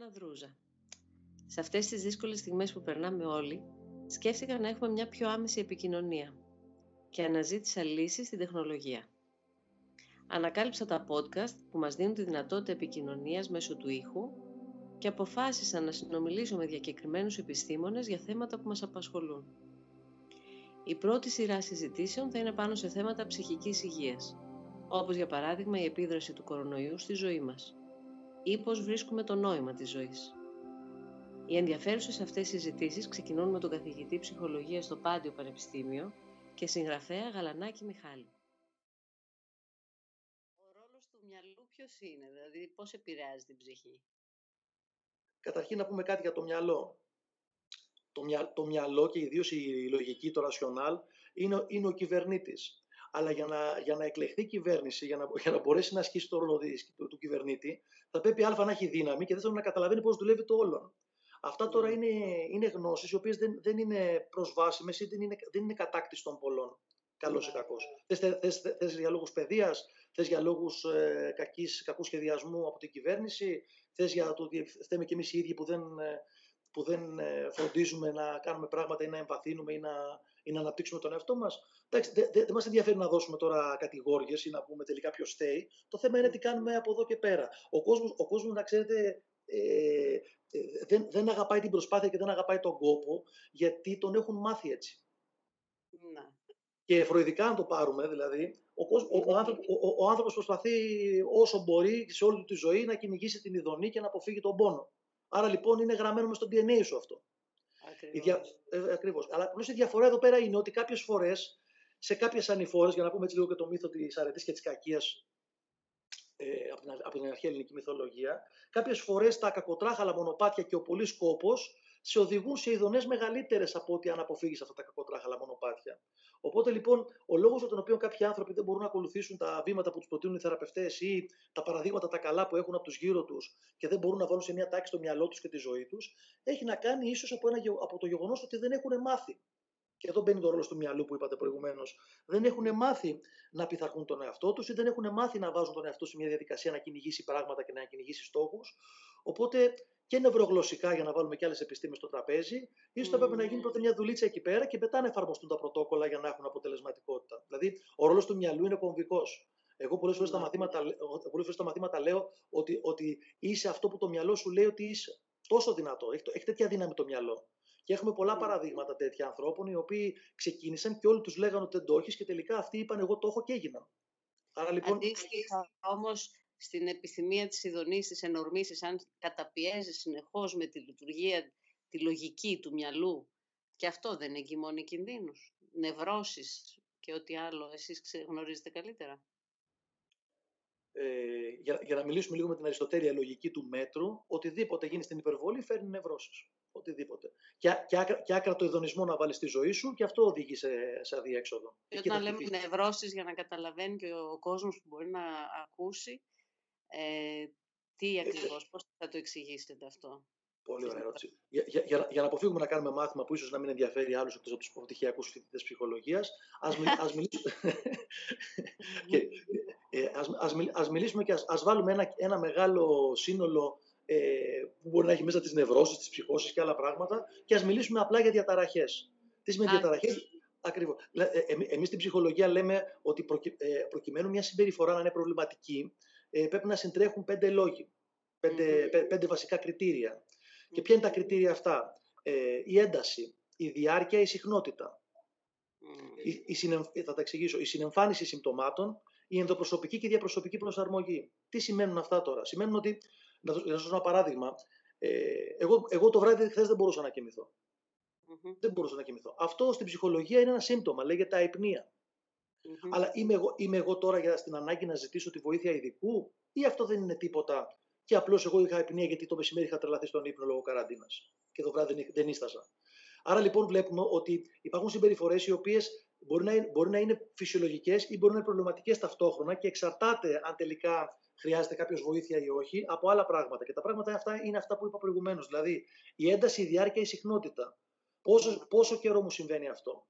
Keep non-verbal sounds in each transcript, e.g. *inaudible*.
Άννα Δρούζα. Σε αυτές τις δύσκολες στιγμές που περνάμε όλοι, σκέφτηκα να έχουμε μια πιο άμεση επικοινωνία και αναζήτησα λύσεις στην τεχνολογία. Ανακάλυψα τα podcast που μας δίνουν τη δυνατότητα επικοινωνίας μέσω του ήχου και αποφάσισα να συνομιλήσω με διακεκριμένους επιστήμονες για θέματα που μας απασχολούν. Η πρώτη σειρά συζητήσεων θα είναι πάνω σε θέματα ψυχικής υγείας, όπως για παράδειγμα η επίδραση του κορονοϊού στη ζωή μας ή πώς βρίσκουμε το νόημα της ζωής. Οι ενδιαφέρουσες αυτές συζητήσεις ξεκινούν με τον καθηγητή ψυχολογίας στο Πάντιο Πανεπιστήμιο και συγγραφέα Γαλανάκη Μιχάλη. Ο ρόλος του μυαλού ποιος είναι, δηλαδή πώς επηρεάζει την ψυχή; Καταρχήν να πούμε κάτι για το μυαλό. Το, το μυαλό και ιδίως η λογική, το ρασιονάλ, είναι, είναι ο κυβερνήτης. Αλλά για να, για να εκλεχθεί κυβέρνηση, για να, *laughs* για να μπορέσει να ασκήσει το ρόλο του, του κυβερνήτη, θα πρέπει α να έχει δύναμη και δεύτερον να καταλαβαίνει πώς δουλεύει το όλον. Αυτά τώρα ναι. είναι, είναι γνώσεις οι οποίες δεν, δεν είναι προσβάσιμες ή δεν είναι, δεν είναι κατάκτηση των πολλών. Καλό ή ναι. κακό. Θες για λόγους παιδείας, θες για λόγους ε, κακού σχεδιασμού από την κυβέρνηση, θες για το ότι θέμε κι εμείς οι ίδιοι που δεν, ε, που δεν ε, φροντίζουμε να κάνουμε πράγματα ή να εμβαθύνουμε ή να, ή να αναπτύξουμε τον εαυτό μας. Δεν δε, δε, μας ενδιαφέρει να δώσουμε τώρα κατηγόριες ή να πούμε τελικά ποιος στέει. Το θέμα είναι τι κάνουμε από εδώ και πέρα. Ο κόσμος, ο κόσμος, να ξέρετε, ε, ε, δεν, δεν αγαπάει την προσπάθεια και δεν αγαπάει τον κόπο, γιατί τον έχουν μάθει έτσι. Να. Και φροηδικά, αν το πάρουμε, δηλαδή, ο, ο, ο, άνθρωπο, ο, ο άνθρωπος προσπαθεί όσο μπορεί σε όλη τη ζωή να κυνηγήσει την ειδονή και να αποφύγει τον πόνο. Άρα λοιπόν είναι γραμμένο μες στο DNA σου αυτό. Ακριβώς. Δια... Ε, ακριβώς. Αλλά απλώ η διαφορά εδώ πέρα είναι ότι κάποιες φορές, σε κάποιες ανηφόρες, για να πούμε έτσι λίγο και το μύθο της αρετής και της κακίας ε, από, την, από την αρχαία ελληνική μυθολογία, κάποιες φορές τα κακοτράχαλα μονοπάτια και ο πολύ κόπο σε οδηγούν σε ειδονές μεγαλύτερες από ό,τι αν αποφύγεις αυτά τα κακοτράχαλα μονοπάτια. Οπότε λοιπόν, ο λόγος για τον οποίο κάποιοι άνθρωποι δεν μπορούν να ακολουθήσουν τα βήματα που τους προτείνουν οι θεραπευτές ή τα παραδείγματα τα καλά που έχουν από τους γύρω τους και δεν μπορούν να βάλουν σε μια τάξη το μυαλό τους και τη ζωή τους, έχει να κάνει ίσως από, από το γεγονός ότι δεν έχουν μάθει. Και εδώ μπαίνει το ρόλο του μυαλού που είπατε προηγουμένως. Δεν έχουν μάθει να πειθαρχούν τον εαυτό τους ή δεν έχουν μάθει να βάζουν τον εαυτό σε μια διαδικασία να κυνηγήσει πράγματα και να κυνηγήσει στόχους. Οπότε και νευρογλωσσικά για να βάλουμε και άλλες επιστήμες στο τραπέζι, ίσω θα πρέπει να γίνει πρώτα μια δουλίτσα εκεί πέρα και μετά να εφαρμοστούν τα πρωτόκολλα για να έχουν αποτελεσματικότητα. Δηλαδή, ο ρόλος του μυαλού είναι κομβικός. Εγώ πολλές φορές στα, ναι. μαθήματα, στα μαθήματα λέω ότι, ότι είσαι αυτό που το μυαλό σου λέει ότι είσαι. Τόσο δυνατό. Έχει, έχει τέτοια δύναμη το μυαλό. Και έχουμε πολλά ναι. παραδείγματα τέτοια ανθρώπων οι οποίοι ξεκίνησαν και όλοι τους λέγανε ότι δεν το έχεις και τελικά αυτοί είπαν εγώ το έχω και έγιναν. Άρα λοιπόν. Αντίστοιχα όμως στην επιθυμία της ειδονής, της ενορμήσης, αν καταπιέζει συνεχώς με τη λειτουργία, τη λογική του μυαλού, και αυτό δεν εγκυμώνει κινδύνους, νευρώσεις και ό,τι άλλο εσείς γνωρίζετε καλύτερα. Ε, για, για να μιλήσουμε λίγο με την αριστοτέλεια λογική του μέτρου, οτιδήποτε γίνει στην υπερβολή φέρνει νευρώσεις. Οτιδήποτε. Και, και, άκρα, και άκρα το ειδονισμό να βάλεις στη ζωή σου και αυτό οδηγεί σε, σε αδιέξοδο. Και όταν λέμε νευρώσεις για να καταλαβαίνει και ο κόσμος που μπορεί να ακούσει, ε, τι ε, ακριβώς, πώς θα το εξηγήσετε αυτό. Πολύ ωραία ερώτηση. Για, για, για, για, να αποφύγουμε να κάνουμε μάθημα που ίσως να μην ενδιαφέρει άλλους εκτός από τους αποτυχιακούς φοιτητές ψυχολογίας, ας, μιλ, ας, μιλήσουμε, *laughs* και, ε, ας, ας, ας μιλήσουμε και ας, ας βάλουμε ένα, ένα μεγάλο σύνολο ε, που μπορεί να έχει μέσα τις νευρώσεις, τις ψυχώσεις και άλλα πράγματα και ας μιλήσουμε απλά για διαταραχές. Τι σημαίνει διαταραχές, Ακριβώς. Ε, ε, εμείς στην ψυχολογία λέμε ότι προκειμένου μια συμπεριφορά να είναι προβληματική, ε, πρέπει να συντρέχουν πέντε λόγοι, πέντε, πέντε βασικά κριτήρια. Και ποια είναι τα κριτήρια αυτά; Ε, η ένταση, η διάρκεια, η συχνότητα. Η, η θα τα εξηγήσω. Η συνεμφάνιση συμπτωμάτων, η ενδοπροσωπική και η διαπροσωπική προσαρμογή. Τι σημαίνουν αυτά τώρα; Σημαίνουν ότι, να σας δώσω ένα παράδειγμα, ε, εγώ, εγώ το βράδυ χθες δεν μπορούσα να κοιμηθω Δεν μπορούσα να κοιμηθώ. Αυτό στην ψυχολογία είναι ένα σύμπτωμα, λέγεται αϊπνία. Mm-hmm. Αλλά είμαι εγώ, είμαι εγώ τώρα για στην ανάγκη να ζητήσω τη βοήθεια ειδικού, ή αυτό δεν είναι τίποτα. Και απλώς εγώ είχα επινία γιατί το μεσημέρι είχα τρελαθεί στον ύπνο λόγω καραντίνας. Και το βράδυ δεν, δεν ίσταζα. Άρα λοιπόν βλέπουμε ότι υπάρχουν συμπεριφορές οι οποίες μπορεί να, είναι, μπορεί να είναι φυσιολογικές ή μπορεί να είναι προβληματικές ταυτόχρονα και εξαρτάται αν τελικά χρειάζεται κάποιος βοήθεια ή όχι από άλλα πράγματα. Και τα πράγματα αυτά είναι αυτά που είπα προηγουμένως. Δηλαδή η ένταση, η διάρκεια, η συχνότητα. Πόσο, πόσο καιρό μου συμβαίνει αυτό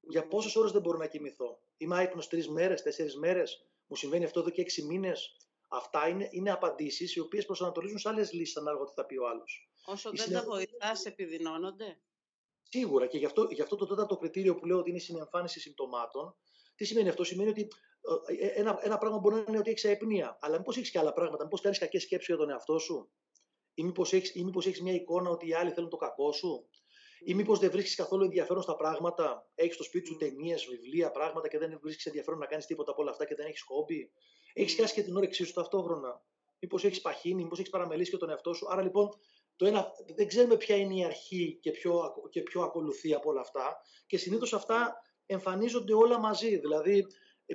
για πόσες ώρες δεν μπορώ να κοιμηθώ; Είμαι άϊπνος τρεις μέρες, τέσσερις μέρες; Μου συμβαίνει αυτό εδώ και έξι μήνες; Αυτά είναι, είναι απαντήσεις οι οποίες προσανατολίζουν σε άλλες λύσεις ανάλογα τι θα πει ο άλλος. Όσο δεν τα βοηθάς, επιδεινώνονται; Σίγουρα και γι αυτό, γι' αυτό το τέταρτο κριτήριο που λέω ότι είναι η συνεμφάνιση συμπτωμάτων. Τι σημαίνει αυτό, Σημαίνει ότι ε, ε, ένα, ένα πράγμα μπορεί να είναι ότι έχεις αϊπνία, αλλά μήπως έχεις και άλλα πράγματα, μήπως κάνεις κακές σκέψεις για τον εαυτό σου, ή μήπως έχεις μια εικόνα ότι οι άλλοι θέλουν το κακό σου, ή μήπως δεν βρίσκεις καθόλου ενδιαφέρον στα πράγματα, έχεις στο σπίτι σου ταινίες, βιβλία, πράγματα και δεν βρίσκεις ενδιαφέρον να κάνεις τίποτα από όλα αυτά και δεν έχεις χόμπι; Έχεις χάσει και την όρεξή σου ταυτόχρονα; Μήπως έχεις παχύνει, μήπως έχεις παραμελήσει και τον εαυτό σου; Άρα λοιπόν το ένα, δεν ξέρουμε ποια είναι η αρχή και ποιο, και ποιο ακολουθεί από όλα αυτά. Και συνήθως αυτά εμφανίζονται όλα μαζί. Δηλαδή,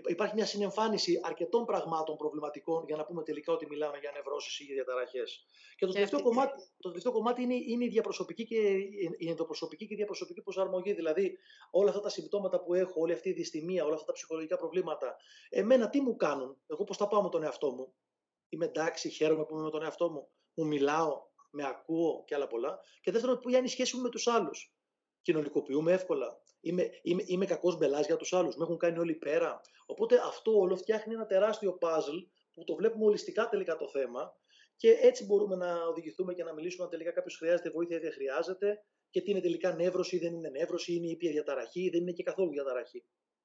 υπάρχει μια συνεμφάνιση αρκετών πραγμάτων προβληματικών για να πούμε τελικά ότι μιλάμε για νευρώσεις ή για διαταραχές. Και το τελευταίο, κομμάτι, το τελευταίο κομμάτι είναι, είναι η διαπροσωπική και η ενδοπροσωπική και η διαπροσωπική προσαρμογή. Δηλαδή όλα αυτά τα συμπτώματα που έχω, όλη αυτή η δυστημία, όλα αυτά τα ψυχολογικά προβλήματα, εμένα τι μου κάνουν, εγώ πώς θα πάω με τον εαυτό μου; Είμαι εντάξει, χαίρομαι που είμαι με τον εαυτό μου, μου μιλάω, με ακούω και άλλα πολλά. Και δεύτερον, ποια είναι η σχέση μου με τους άλλους; Κοινωνικοποιούμε εύκολα. Είμαι, είμαι, είμαι κακός μπελάς για τους άλλους. Με έχουν κάνει όλοι πέρα. Οπότε αυτό όλο φτιάχνει ένα τεράστιο παζλ που το βλέπουμε ολιστικά τελικά το θέμα. Και έτσι μπορούμε να οδηγηθούμε και να μιλήσουμε αν τελικά κάποιος χρειάζεται βοήθεια ή δεν χρειάζεται. Και τι είναι τελικά νεύρωση ή δεν είναι νεύρωση, είναι ήπια διαταραχή ή δεν είναι και καθόλου διαταραχή.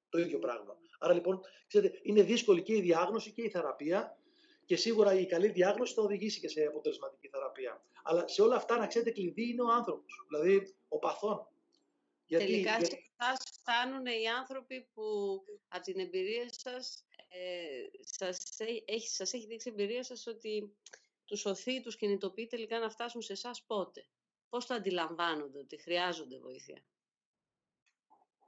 Το ίδιο πράγμα. Άρα λοιπόν, ξέρετε, είναι δύσκολη και η διάγνωση και η θεραπεία. Και σίγουρα η καλή διάγνωση θα οδηγήσει και σε αποτελεσματική θεραπεία. Αλλά σε όλα αυτά, να ξέρετε, κλειδί είναι ο άνθρωπος. Δηλαδή, ο παθόν. Γιατί, Τελικά σε εσάς φτάνουν οι άνθρωποι που από την εμπειρία σας, ε, σας, έχει, σας έχει δείξει η εμπειρία σας ότι τους σωθεί, τους κινητοποιεί τελικά να φτάσουν σε εσάς πότε; Πώς το αντιλαμβάνονται ότι χρειάζονται βοήθεια;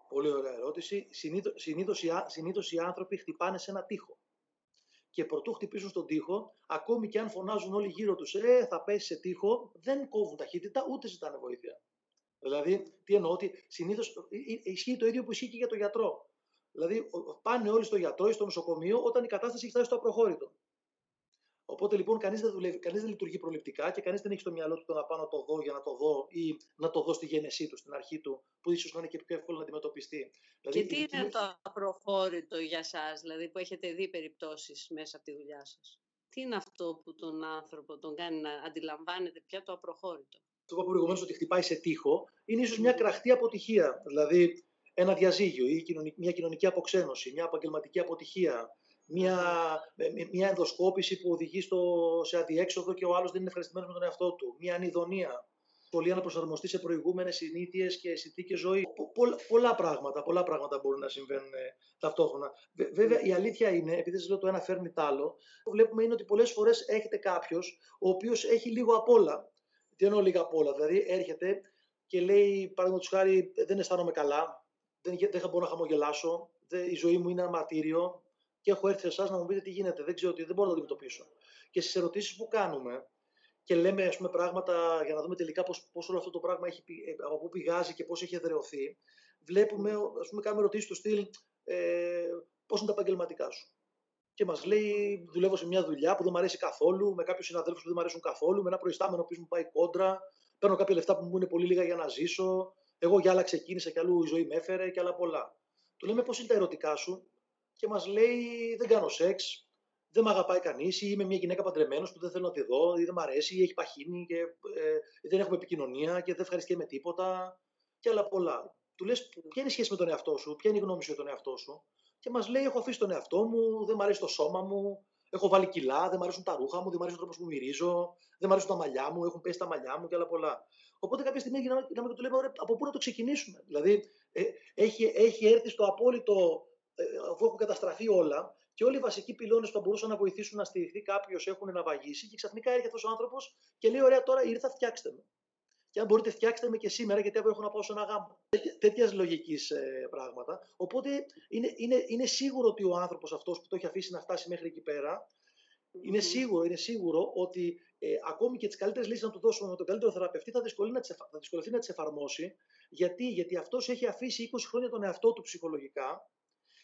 Πολύ ωραία ερώτηση. Συνήθως, συνήθως, συνήθως οι άνθρωποι χτυπάνε σε ένα τοίχο. Και προτού χτυπήσουν στον τοίχο, ακόμη και αν φωνάζουν όλοι γύρω τους «Ε, θα πέσει σε τοίχο», δεν κόβουν ταχύτητα, ούτε ζητάνε βοήθεια. Δηλαδή, τι εννοώ, ότι συνήθως ε, ε, ισχύει το ίδιο που ισχύει και για τον γιατρό. Δηλαδή, πάνε όλοι στο γιατρό ή στο νοσοκομείο όταν η κατάσταση έχει φτάσει στο απροχώρητο. Οπότε λοιπόν κανείς δεν, δουλεύει, κανείς δεν λειτουργεί προληπτικά και κανείς δεν έχει στο μυαλό του το να πάω να το δω για να το δω ή να το δω στη γένεσή του, στην αρχή του, που ίσως να είναι και πιο εύκολο να αντιμετωπιστεί. Δηλαδή, και τι είναι το απροχώρητο για εσά, δηλαδή που έχετε δει περιπτώσεις μέσα από τη δουλειά σας; Τι είναι αυτό που τον άνθρωπο τον κάνει να αντιλαμβάνεται πια το απροχώρητο; Το είπα προηγουμένως ότι χτυπάει σε τείχο, είναι ίσως μια κραχτή αποτυχία. Δηλαδή ένα διαζύγιο ή μια κοινωνική αποξένωση, μια επαγγελματική αποτυχία, μια, μια ενδοσκόπηση που οδηγεί στο, σε αντιέξοδο και ο άλλος δεν είναι ευχαριστημένος με τον εαυτό του, μια ανιδονία. Πολύ να προσαρμοστεί σε προηγούμενες συνήθειες και συνθήκε ζωή. Πο, πολλά πράγματα, πολλά πράγματα μπορούν να συμβαίνουν ε, ταυτόχρονα. Βέβαια, η αλήθεια είναι, επειδή σας λέω το ένα φέρνει το άλλο, βλέπουμε είναι ότι πολλές φορές έχετε κάποιος ο οποίος έχει λίγο απ' όλα τι εννοώ λίγα απ' όλα. Δηλαδή έρχεται και λέει, παραδείγματος χάρη, δεν αισθάνομαι καλά, δεν, δεν μπορώ να χαμογελάσω, δεν, η ζωή μου είναι ένα μαρτύριο και έχω έρθει σε εσάς να μου πείτε τι γίνεται. Δεν ξέρω τι, δεν μπορώ να το αντιμετωπίσω. Και στις ερωτήσεις που κάνουμε και λέμε ας πούμε, πράγματα για να δούμε τελικά πώς όλο αυτό το πράγμα έχει, ε, από πού πηγάζει και πώς έχει εδρεωθεί, βλέπουμε, ας πούμε, κάνουμε ερωτήσεις του στυλ ε, πώς είναι τα επαγγελματικά σου; Και μας λέει: Δουλεύω σε μια δουλειά που δεν μου αρέσει καθόλου, με κάποιους συναδέλφους που δεν μου αρέσουν καθόλου, με ένα προϊστάμενο που μου πάει κόντρα, παίρνω κάποια λεφτά που μου είναι πολύ λίγα για να ζήσω. Εγώ για άλλα ξεκίνησα και αλλού η ζωή με έφερε και άλλα πολλά. Του λέμε πώς είναι τα ερωτικά σου και μας λέει: Δεν κάνω σεξ, δεν με αγαπάει κανείς, ή είμαι μια γυναίκα παντρεμένος που δεν θέλω να τη δω, ή δεν μ' αρέσει, ή έχει παχύνει και ε, δεν έχουμε επικοινωνία και δεν ευχαριστεί με τίποτα και άλλα πολλά. Του λες: Ποια είναι η σχέση με τον εαυτό σου, ποια είναι η γνώμη σου για τον εαυτό σου; Και μας λέει: Έχω αφήσει τον εαυτό μου, δεν μου αρέσει το σώμα μου, έχω βάλει κιλά, δεν μου αρέσουν τα ρούχα μου, δεν μου αρέσει ο τρόπος που μυρίζω, δεν μου αρέσουν τα μαλλιά μου, έχουν πέσει τα μαλλιά μου και άλλα πολλά. Οπότε κάποια στιγμή γυρνάμε και του λέμε: Ωραία, από πού να το ξεκινήσουμε. Δηλαδή, ε, έχει, έχει έρθει στο απόλυτο, ε, αφού έχουν καταστραφεί όλα, και όλοι οι βασικοί πυλώνες που θα μπορούσαν να βοηθήσουν να στηριχθεί κάποιος έχουν ναυαγίσει, και ξαφνικά έρχεται αυτός ο άνθρωπος και λέει: Ωραία, τώρα ήρθα, φτιάξτε με και αν μπορείτε φτιάξτε με και σήμερα γιατί αύριο έχω να πάω σε ένα γάμο. Τέτοιας λογικής ε, πράγματα. Οπότε είναι, είναι, είναι σίγουρο ότι ο άνθρωπος αυτός που το έχει αφήσει να φτάσει μέχρι εκεί πέρα, είναι σίγουρο, είναι σίγουρο ότι ε, ακόμη και τις καλύτερες λύσεις να του δώσουμε με τον καλύτερο θεραπευτή θα δυσκολευτεί να τις θα δυσκολευτεί να τις εφαρμόσει. Γιατί, γιατί αυτός έχει αφήσει 20 χρόνια τον εαυτό του ψυχολογικά.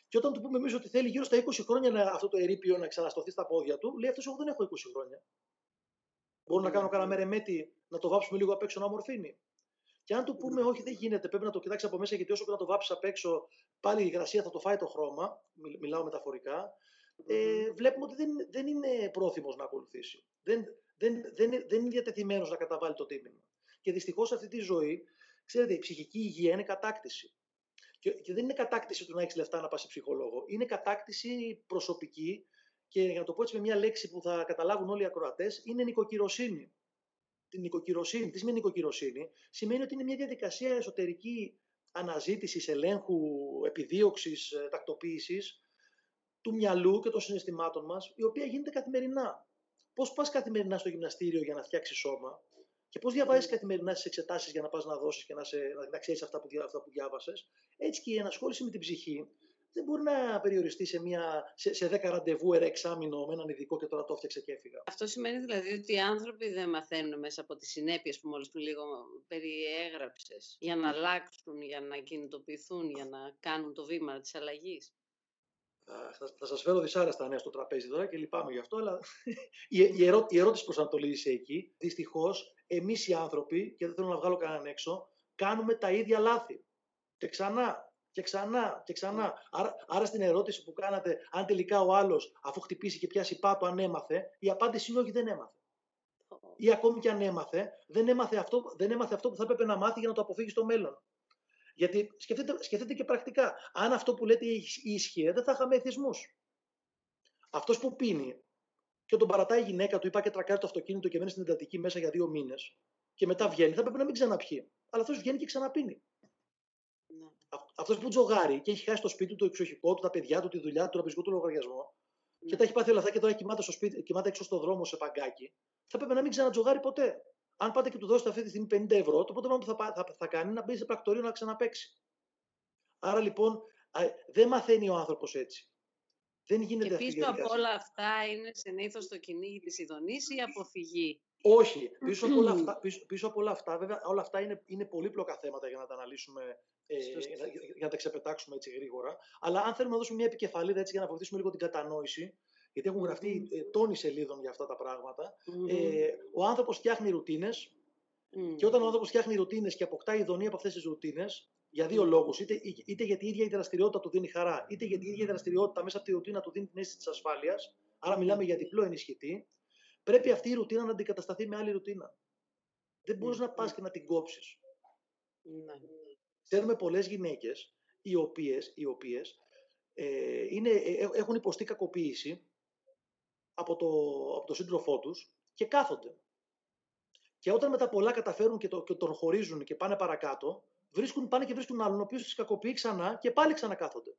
Και όταν του πούμε εμείς ότι θέλει γύρω στα 20 χρόνια να, αυτό το ερείπιο να ξαναστοθεί στα πόδια του, λέει αυτός: Εγώ δεν έχω 20 χρόνια. Μπορώ να κάνω κανένα μερεμέτη να το βάψουμε λίγο απ' έξω να ομορφύνει. Και αν του πούμε, Όχι, δεν γίνεται, πρέπει να το κοιτάξει από μέσα, γιατί όσο και να το βάψεις απ' έξω, πάλι η υγρασία θα το φάει το χρώμα. Μιλάω μεταφορικά. ε, βλέπουμε ότι δεν, δεν είναι πρόθυμος να ακολουθήσει. Δεν, δεν, δεν, δεν είναι διατεθειμένος να καταβάλει το τίμημα. Και δυστυχώς αυτή τη ζωή, ξέρετε, η ψυχική υγεία είναι κατάκτηση. Και, και δεν είναι κατάκτηση του να έχεις λεφτά να πας σε ψυχολόγο. Είναι κατάκτηση προσωπική και για να το πω έτσι με μια λέξη που θα καταλάβουν όλοι οι ακροατές, είναι νοικοκυροσύνη. Την νοικοκυροσύνη, τι σημαίνει νοικοκυροσύνη, σημαίνει ότι είναι μια διαδικασία εσωτερική αναζήτησης, ελέγχου, επιδίωξης, ε, τακτοποίησης του μυαλού και των συναισθημάτων μας, η οποία γίνεται καθημερινά. Πώς πας καθημερινά στο γυμναστήριο για να φτιάξεις σώμα, και πώς διαβάζεις καθημερινά τι εξετάσεις για να πας να δώσεις και να, σε, να, να ξέρεις αυτά που, αυτά που διάβασες, έτσι και η ενασχόληση με την ψυχή δεν μπορεί να περιοριστεί σε, μια, σε, σε 10 ραντεβού ένα εξάμεινο με έναν ειδικό και τώρα το έφτιαξε και έφυγα. Αυτό σημαίνει δηλαδή ότι οι άνθρωποι δεν μαθαίνουν μέσα από τις συνέπειες που μόλις πριν λίγο περιέγραψες για να αλλάξουν, για να κινητοποιηθούν, για να κάνουν το βήμα της αλλαγής. Θα, θα σας φέρω δυσάρεστα νέα στο τραπέζι τώρα και λυπάμαι γι' αυτό, αλλά *laughs* η, η, ερώ, η ερώτηση προσανατολίζει εκεί. Δυστυχώς, εμείς οι άνθρωποι, και δεν θέλω να βγάλω κανέναν έξω, κάνουμε τα ίδια λάθη. Και ξανά, και ξανά, και ξανά. Άρα, άρα στην ερώτηση που κάνατε, αν τελικά ο άλλος, αφού χτυπήσει και πιάσει πάτο, αν έμαθε, η απάντηση είναι όχι, δεν έμαθε. Ή ακόμη και αν έμαθε, δεν έμαθε αυτό, δεν έμαθε αυτό που θα έπρεπε να μάθει για να το αποφύγει στο μέλλον. Γιατί σκεφτείτε, σκεφτείτε και πρακτικά, αν αυτό που λέτε ίσχυε, δεν θα είχαμε εθισμούς. Αυτός που πίνει και τον παρατάει η γυναίκα του, είπα και τρακάρει το αυτοκίνητο και μένει στην εντατική μέσα για δύο μήνες και μετά βγαίνει, θα πρέπει να μην ξαναπιεί. Αλλά αυτός βγαίνει και ξαναπίνει. Ναι. Αυτός που τζογάρει και έχει χάσει το σπίτι του, το εξοχικό του, τα παιδιά του, τη δουλειά του, τον τραπεζικό του λογαριασμό ναι. και τα έχει πάθει όλα αυτά και τώρα κοιμάται στο σπίτι, κοιμάται έξω στο δρόμο σε παγκάκι, θα πρέπει να μην ξανατζογάρει ποτέ αν πάτε και του δώσετε αυτή τη στιγμή 50 ευρώ, το πρώτο πράγμα που θα, θα, θα κάνει είναι να μπει σε πρακτορείο να ξαναπέξει. Άρα λοιπόν δεν μαθαίνει ο άνθρωπος έτσι. Δεν γίνεται και πίσω από όλα αυτά είναι συνήθως το κυνήγι της ειδονής ή αποφυγή; Όχι. Πίσω από όλα αυτά, πίσω, πίσω από όλα αυτά βέβαια, όλα αυτά είναι, είναι πολύπλοκα θέματα για να τα αναλύσουμε, ε, για, για, να τα ξεπετάξουμε έτσι γρήγορα. Αλλά αν θέλουμε να δώσουμε μια επικεφαλίδα έτσι για να βοηθήσουμε λίγο την κατανόηση, γιατί έχουν γραφτεί mm. τόνοι σελίδων για αυτά τα πράγματα. Ε, ο άνθρωπος φτιάχνει ρουτίνες. Και όταν ο άνθρωπος φτιάχνει ρουτίνες και αποκτά ειδονή από αυτές τις ρουτίνες, για δύο λόγους. Είτε, είτε γιατί η ίδια η δραστηριότητα του δίνει χαρά, είτε γιατί η ίδια η δραστηριότητα μέσα από τη ρουτίνα του δίνει την αίσθηση της ασφάλειας. Άρα, μιλάμε για διπλό ενισχυτή. Πρέπει αυτή η ρουτίνα να αντικατασταθεί με άλλη ρουτίνα. Δεν μπορείς να πας και να την κόψεις. Ναι. Ξέρουμε πολλές γυναίκες οι οποίες οι οποίες, ε, είναι, ε, έχουν υποστεί κακοποίηση από, το, από τον σύντροφό τους και κάθονται. Και όταν μετά πολλά καταφέρουν και, το, και τον χωρίζουν και πάνε παρακάτω, βρίσκουν, πάνε και βρίσκουν άλλον ο οποίος τις κακοποιεί ξανά και πάλι ξανακάθονται.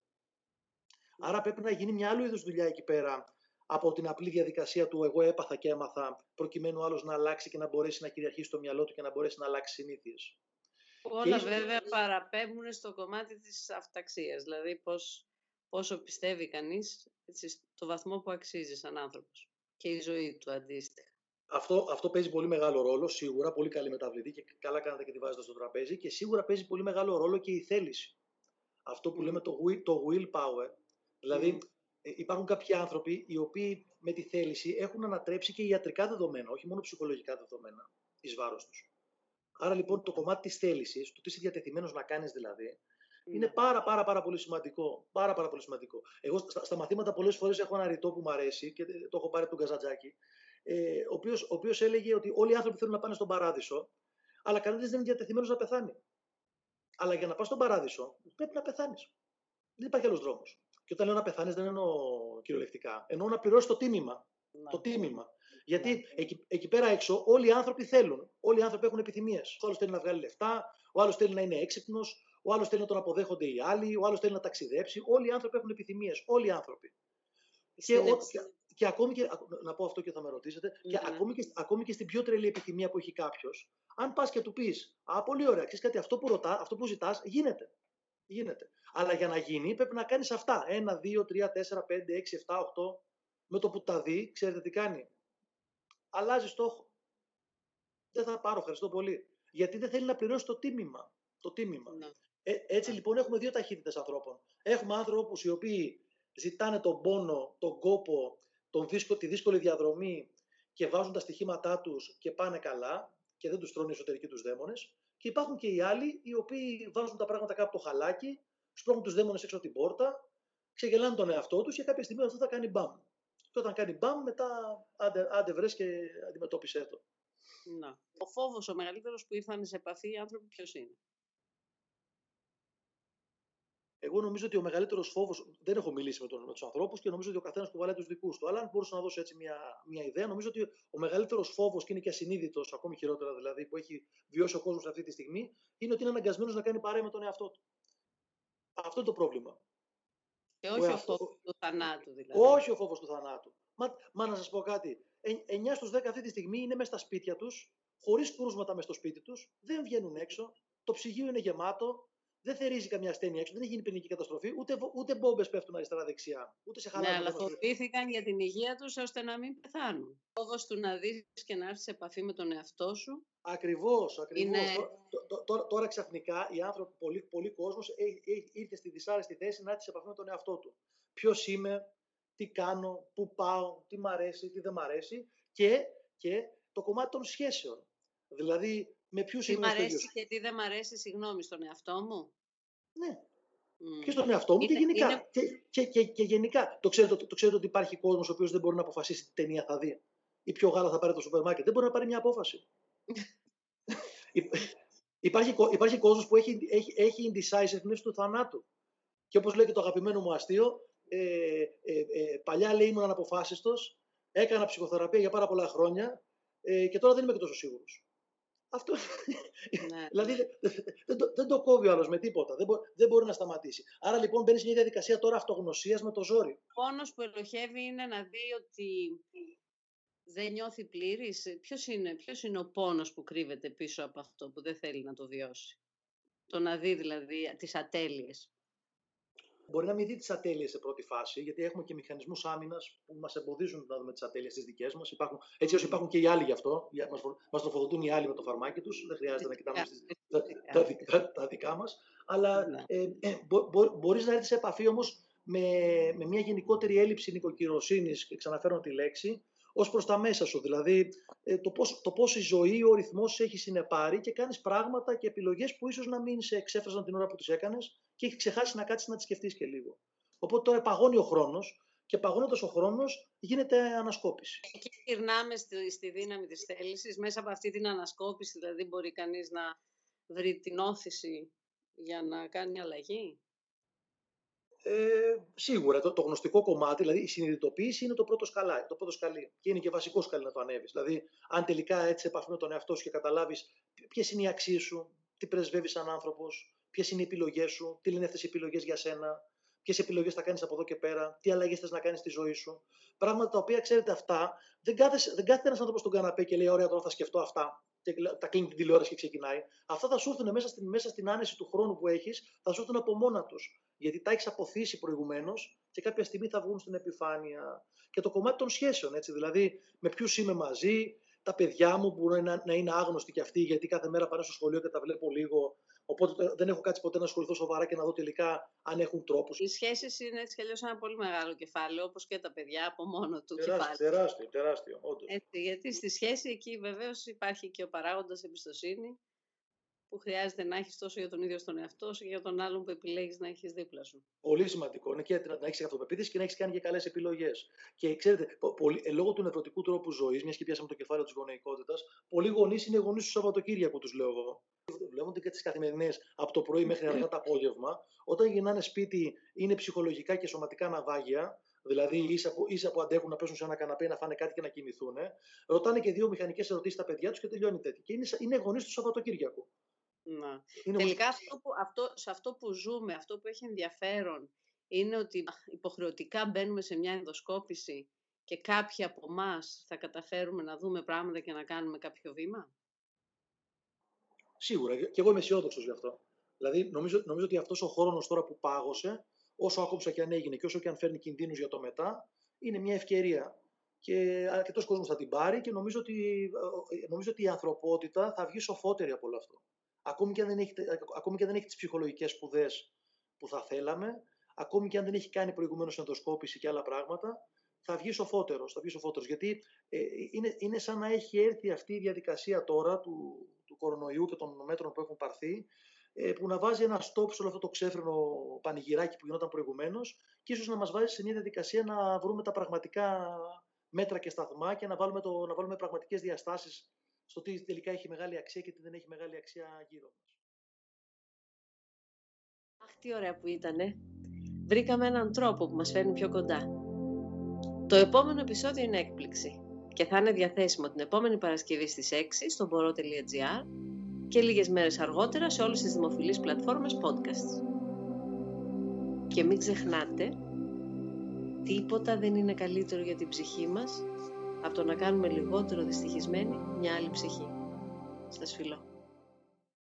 Άρα πρέπει να γίνει μια άλλη είδους δουλειά εκεί πέρα από την απλή διαδικασία του εγώ έπαθα και έμαθα, προκειμένου άλλος να αλλάξει και να μπορέσει να κυριαρχήσει το μυαλό του και να μπορέσει να αλλάξει συνήθειες. Όλα βέβαια παραπέμπουν στο κομμάτι της αυταξίας, δηλαδή πώς όσο πιστεύει κανείς έτσι, το βαθμό που αξίζει σαν άνθρωπος και η ζωή του αντίστοιχα. Αυτό, αυτό παίζει πολύ μεγάλο ρόλο, σίγουρα, πολύ καλή μεταβλητή και καλά κάνετε και τη βάζετε στο τραπέζι και σίγουρα παίζει πολύ μεγάλο ρόλο και η θέληση. Αυτό που λέμε το, will, το willpower. Δηλαδή ε, υπάρχουν κάποιοι άνθρωποι οι οποίοι με τη θέληση έχουν ανατρέψει και ιατρικά δεδομένα, όχι μόνο ψυχολογικά δεδομένα, εις βάρος τους. Άρα λοιπόν το κομμάτι της θέλησης, το τι είσαι διατεθειμένος να κάνεις δηλαδή, είναι πάρα, πάρα, πάρα πολύ σημαντικό. Πάρα, πάρα πολύ σημαντικό. Εγώ στα, στα μαθήματα πολλές φορές έχω ένα ρητό που μου αρέσει και το έχω πάρει από τον Καζατζάκη. Ε, ο οποίος ο οποίος έλεγε ότι όλοι οι άνθρωποι θέλουν να πάνε στον παράδεισο, αλλά κανένας δεν είναι διατεθειμένος να πεθάνει. Αλλά για να πας στον παράδεισο πρέπει να πεθάνεις. Δεν υπάρχει άλλος δρόμος. Και όταν λέω να πεθάνεις, δεν εννοώ κυριολεκτικά. Εννοώ να πληρώσεις το τίμημα. Να. Το τίμημα. Γιατί ναι. εκεί, εκεί πέρα έξω όλοι οι άνθρωποι θέλουν. Όλοι οι άνθρωποι έχουν επιθυμίες. Ο άλλος θέλει να βγάλει λεφτά, ο άλλος θέλει να είναι έξυπνος, ο άλλος θέλει να τον αποδέχονται οι άλλοι, ο άλλος θέλει να ταξιδέψει. Όλοι οι άνθρωποι έχουν επιθυμίες. Όλοι οι άνθρωποι. Και, ο, και, και, ακόμη και. Να πω αυτό και θα με ρωτήσετε. Και, ναι. ακόμη και, ακόμη και στην πιο τρελή επιθυμία που έχει κάποιος, αν πας και του πεις Α, πολύ ωραία, ξέρεις κάτι, αυτό που, ρωτά, αυτό που ζητάς γίνεται. Γίνεται. Αλλά για να γίνει πρέπει να κάνεις αυτά. Ένα, δύο, τρία, τέσσερα, πέντε, έξι, εφτά, οχτώ. Με το που τα δει, ξέρετε τι κάνει. Αλλάζει στόχο. Δεν θα πάρω, ευχαριστώ πολύ. Γιατί δεν θέλει να πληρώσει το τίμημα. Το τίμημα. Ναι. Ε, έτσι λοιπόν έχουμε δύο ταχύτητες ανθρώπων. Έχουμε άνθρωπους οι οποίοι ζητάνε τον πόνο, τον κόπο, τον δύσκολο, τη δύσκολη διαδρομή και βάζουν τα στοιχήματά τους και πάνε καλά και δεν τους τρώνε οι εσωτερικοί τους δαίμονες. Και υπάρχουν και οι άλλοι οι οποίοι βάζουν τα πράγματα κάπου το χαλάκι, σπρώχνουν τους δαίμονες έξω από την πόρτα, ξεγελάνε τον εαυτό τους και κάποια στιγμή αυτό θα κάνει μπαμ. Και όταν κάνει μπαμ, μετά άντε, άντε βρες και αντιμετώπισε το. Να. Ο φόβος ο μεγαλύτερος που ήρθαν σε επαφή οι άνθρωποι ποιος είναι; Εγώ νομίζω ότι ο μεγαλύτερος φόβος, δεν έχω μιλήσει με, τον, με τους ανθρώπους και νομίζω ότι ο καθένας κουβαλάει τους δικούς του. Αλλά αν μπορούσα να δώσω έτσι μια, μια ιδέα, νομίζω ότι ο μεγαλύτερος φόβος και είναι και ασυνείδητος, ακόμη χειρότερα δηλαδή, που έχει βιώσει ο κόσμος αυτή τη στιγμή, είναι ότι είναι αναγκασμένος να κάνει παρέα με τον εαυτό του. Αυτό είναι το πρόβλημα. Και όχι ο, ο φόβος του θανάτου, δηλαδή. Όχι ο φόβος του θανάτου. Μα, μα να σας πω κάτι. 9 στους 10 αυτή τη στιγμή είναι μέσα στα σπίτια τους, χωρίς κρούσματα μέσα στο σπίτι τους, δεν βγαίνουν έξω, το ψυγείο είναι γεμάτο, δεν θερίζει καμιά ασθένεια έξω, δεν έχει γίνει πυρηνική καταστροφή, ούτε, ούτε μπόμπες πέφτουν αριστερά-δεξιά. Ούτε σε χαλάρωση. Ναι, αλλά φοβήθηκαν για την υγεία τους ώστε να μην πεθάνουν. Φόβος του να δεις και να έρθεις σε επαφή με τον εαυτό σου. Ακριβώς, ακριβώς. Είναι... Τώρα, τώρα, ξαφνικά οι άνθρωποι, πολλοί, πολλοί κόσμος ήρθε στη δυσάρεστη θέση να έρθει σε επαφή με τον εαυτό του. Ποιος είμαι, τι κάνω, πού πάω, τι μ' αρέσει, τι δεν μ' αρέσει και, και το κομμάτι των σχέσεων. Δηλαδή, με ποιους Τι μ' αρέσει και τι δεν μ' αρέσει, συγγνώμη, στον εαυτό μου; Ναι. Mm. Και στον εαυτό μου και γενικά. Είναι... Και, και, και, και, γενικά. Το ξέρετε, το, το ξέρετε ότι υπάρχει κόσμος ο οποίος δεν μπορεί να αποφασίσει τι ταινία θα δει. Ή ποιο γάλα θα πάρει το σούπερ μάρκετ. Δεν μπορεί να πάρει μια απόφαση. *laughs* υπάρχει, υπάρχει κόσμος που έχει, έχει, έχει indecisiveness του θανάτου. Και όπως λέει και το αγαπημένο μου αστείο, ε, ε, ε, παλιά λέει ήμουν αναποφάσιστος, έκανα ψυχοθεραπεία για πάρα πολλά χρόνια ε, και τώρα δεν είμαι και τόσο σίγουρος. Αυτό. Ναι. *laughs* δηλαδή δεν, το, δεν το κόβει ο άλλος με τίποτα. Δεν, μπο, δεν μπορεί να σταματήσει. Άρα λοιπόν μπαίνεις σε μια διαδικασία τώρα αυτογνωσίας με το ζόρι. Ο πόνος που ελοχεύει είναι να δει ότι δεν νιώθει πλήρης. Ποιος είναι, ποιος είναι ο πόνος που κρύβεται πίσω από αυτό που δεν θέλει να το βιώσει; Το να δει δηλαδή τις ατέλειες. Μπορεί να μην δει τις ατέλειες σε πρώτη φάση, γιατί έχουμε και μηχανισμούς άμυνας που μας εμποδίζουν να δούμε τις ατέλειες τις δικές μας. Έτσι όσο υπάρχουν και οι άλλοι γι' αυτό, μας τροφοδοτούν οι άλλοι με το φαρμάκι τους, δεν χρειάζεται να κοιτάμε τα, τα, τα, τα, δικά μας. Αλλά ναι. ε, ε, μπο, μπορείς να έρθεις σε επαφή όμως με, με μια γενικότερη έλλειψη νοικοκυροσύνης, και ξαναφέρω τη λέξη, ως προς τα μέσα σου. Δηλαδή, ε, το πώς, το πώς η ζωή, ο ρυθμός έχει συνεπάρει και κάνεις πράγματα και επιλογές που ίσως να μην σε εξέφραζαν την ώρα που τις έκανες και έχει ξεχάσει να κάτσεις να τις σκεφτείς και λίγο. Οπότε τώρα παγώνει ο χρόνος και παγώνοντας ο χρόνος γίνεται ανασκόπηση. Εκεί γυρνάμε στη, στη δύναμη της θέλησης. Μέσα από αυτή την ανασκόπηση, δηλαδή, μπορεί κανείς να βρει την όθηση για να κάνει αλλαγή; Ε, σίγουρα το, το γνωστικό κομμάτι, δηλαδή η συνειδητοποίηση είναι το πρώτο, σκαλά, το πρώτο σκαλί. Και είναι και βασικό σκαλί να το ανέβεις. Δηλαδή, αν τελικά έτσι επαφή με τον εαυτό σου και καταλάβεις ποιες είναι οι αξίες σου, τι πρεσβεύεις σαν άνθρωπος, ποιες είναι οι επιλογές σου, τι λένε αυτές οι επιλογές για σένα, ποιες επιλογές θα κάνεις από εδώ και πέρα, τι αλλαγές θες να κάνεις στη ζωή σου. Πράγματα τα οποία ξέρετε αυτά, δεν κάθεται δεν κάθεται ένας άνθρωπος στον καναπέ και λέει: Ωραία, τώρα θα σκεφτώ αυτά. Και τα κλείνει την τηλεόραση και ξεκινάει. Αυτά θα σου έρθουν μέσα στην, μέσα στην άνεση του χρόνου που έχεις, θα σου έρθουν από μόνα τους γιατί τα έχεις αποθήσει προηγουμένως και κάποια στιγμή θα βγουν στην επιφάνεια. Και το κομμάτι των σχέσεων, έτσι, δηλαδή με ποιους είμαι μαζί, τα παιδιά μου που να, να είναι άγνωστοι κι αυτοί, γιατί κάθε μέρα πάνε στο σχολείο και τα βλέπω λίγο. Οπότε δεν έχω κάτσει ποτέ να ασχοληθώ σοβαρά και να δω τελικά αν έχουν τρόπους. Οι σχέσεις είναι έτσι κι αλλιώς ένα πολύ μεγάλο κεφάλαιο, όπως και τα παιδιά από μόνο του τεράστιο, κεφάλαιο. Τεράστιο, τεράστιο, όντως. Έτσι, γιατί στη σχέση εκεί βεβαίως υπάρχει και ο παράγοντας εμπιστοσύνη που χρειάζεται να έχεις τόσο για τον ίδιο στον εαυτό σου και για τον άλλον που επιλέγεις να έχεις δίπλα σου. Πολύ σημαντικό. Είναι και να έχεις αυτοπεποίθηση και να έχεις κάνει και καλές επιλογές. Και ξέρετε, πολύ, ε, λόγω του νευρωτικού τρόπου ζωής, μιας και πιάσαμε το κεφάλαιο της γονεϊκότητας, πολλοί γονείς είναι γονείς του Σαββατοκύριακου, τους λέω εγώ. Βλέπονται και τις καθημερινές από το πρωί μέχρι αργά το απόγευμα. Όταν γυρνάνε σπίτι, είναι ψυχολογικά και σωματικά ναυάγια. Δηλαδή, ίσα που, ίσα που αντέχουν να πέσουν σε ένα καναπέ, να φάνε κάτι και να κοιμηθούν. Ρωτάνε και δύο μηχανικές ερωτήσεις στα παιδιά τους και τελειώνει τέτοιο. Και είναι, είναι γονείς τους Σαββατοκύριακου. Να. Τελικά αυτό που, αυτό, σε αυτό που ζούμε, αυτό που έχει ενδιαφέρον είναι ότι υποχρεωτικά μπαίνουμε σε μια ενδοσκόπηση και κάποιοι από εμάς θα καταφέρουμε να δούμε πράγματα και να κάνουμε κάποιο βήμα; Σίγουρα. Και εγώ είμαι αισιόδοξος γι' αυτό. Δηλαδή, νομίζω, νομίζω ότι αυτός ο χρόνος τώρα που πάγωσε, όσο άκουσα και αν έγινε και όσο και αν φέρνει κινδύνους για το μετά, είναι μια ευκαιρία. Και αρκετός κόσμος θα την πάρει και νομίζω ότι, ε, νομίζω ότι η ανθρωπότητα θα βγει σοφότερη από όλο αυτό ακόμη και αν δεν έχει, ακόμη και αν δεν έχει τις ψυχολογικές σπουδές που θα θέλαμε, ακόμη και αν δεν έχει κάνει προηγουμένως ενδοσκόπηση και άλλα πράγματα, θα βγεις σοφότερο. Θα βγεις σοφότερος, γιατί ε, είναι, είναι σαν να έχει έρθει αυτή η διαδικασία τώρα του, του κορονοϊού και των μέτρων που έχουν πάρθει ε, που να βάζει ένα stop σε όλο αυτό το ξέφρενο πανηγυράκι που γινόταν προηγουμένως και ίσως να μας βάζει σε μια διαδικασία να βρούμε τα πραγματικά μέτρα και σταθμά και να βάλουμε, το, να βάλουμε πραγματικές διαστάσεις στο τι τελικά έχει μεγάλη αξία και τι δεν έχει μεγάλη αξία γύρω μας. Αχ, τι ωραία που ήτανε. Βρήκαμε έναν τρόπο που μας φέρνει πιο κοντά. Το επόμενο επεισόδιο είναι έκπληξη και θα είναι διαθέσιμο την επόμενη Παρασκευή στις 6 στο μπορώ.gr και λίγες μέρες αργότερα σε όλες τις δημοφιλείς πλατφόρμες podcasts. Και μην ξεχνάτε, τίποτα δεν είναι καλύτερο για την ψυχή μας από το να κάνουμε λιγότερο δυστυχισμένη μια άλλη ψυχή. Σας φιλώ.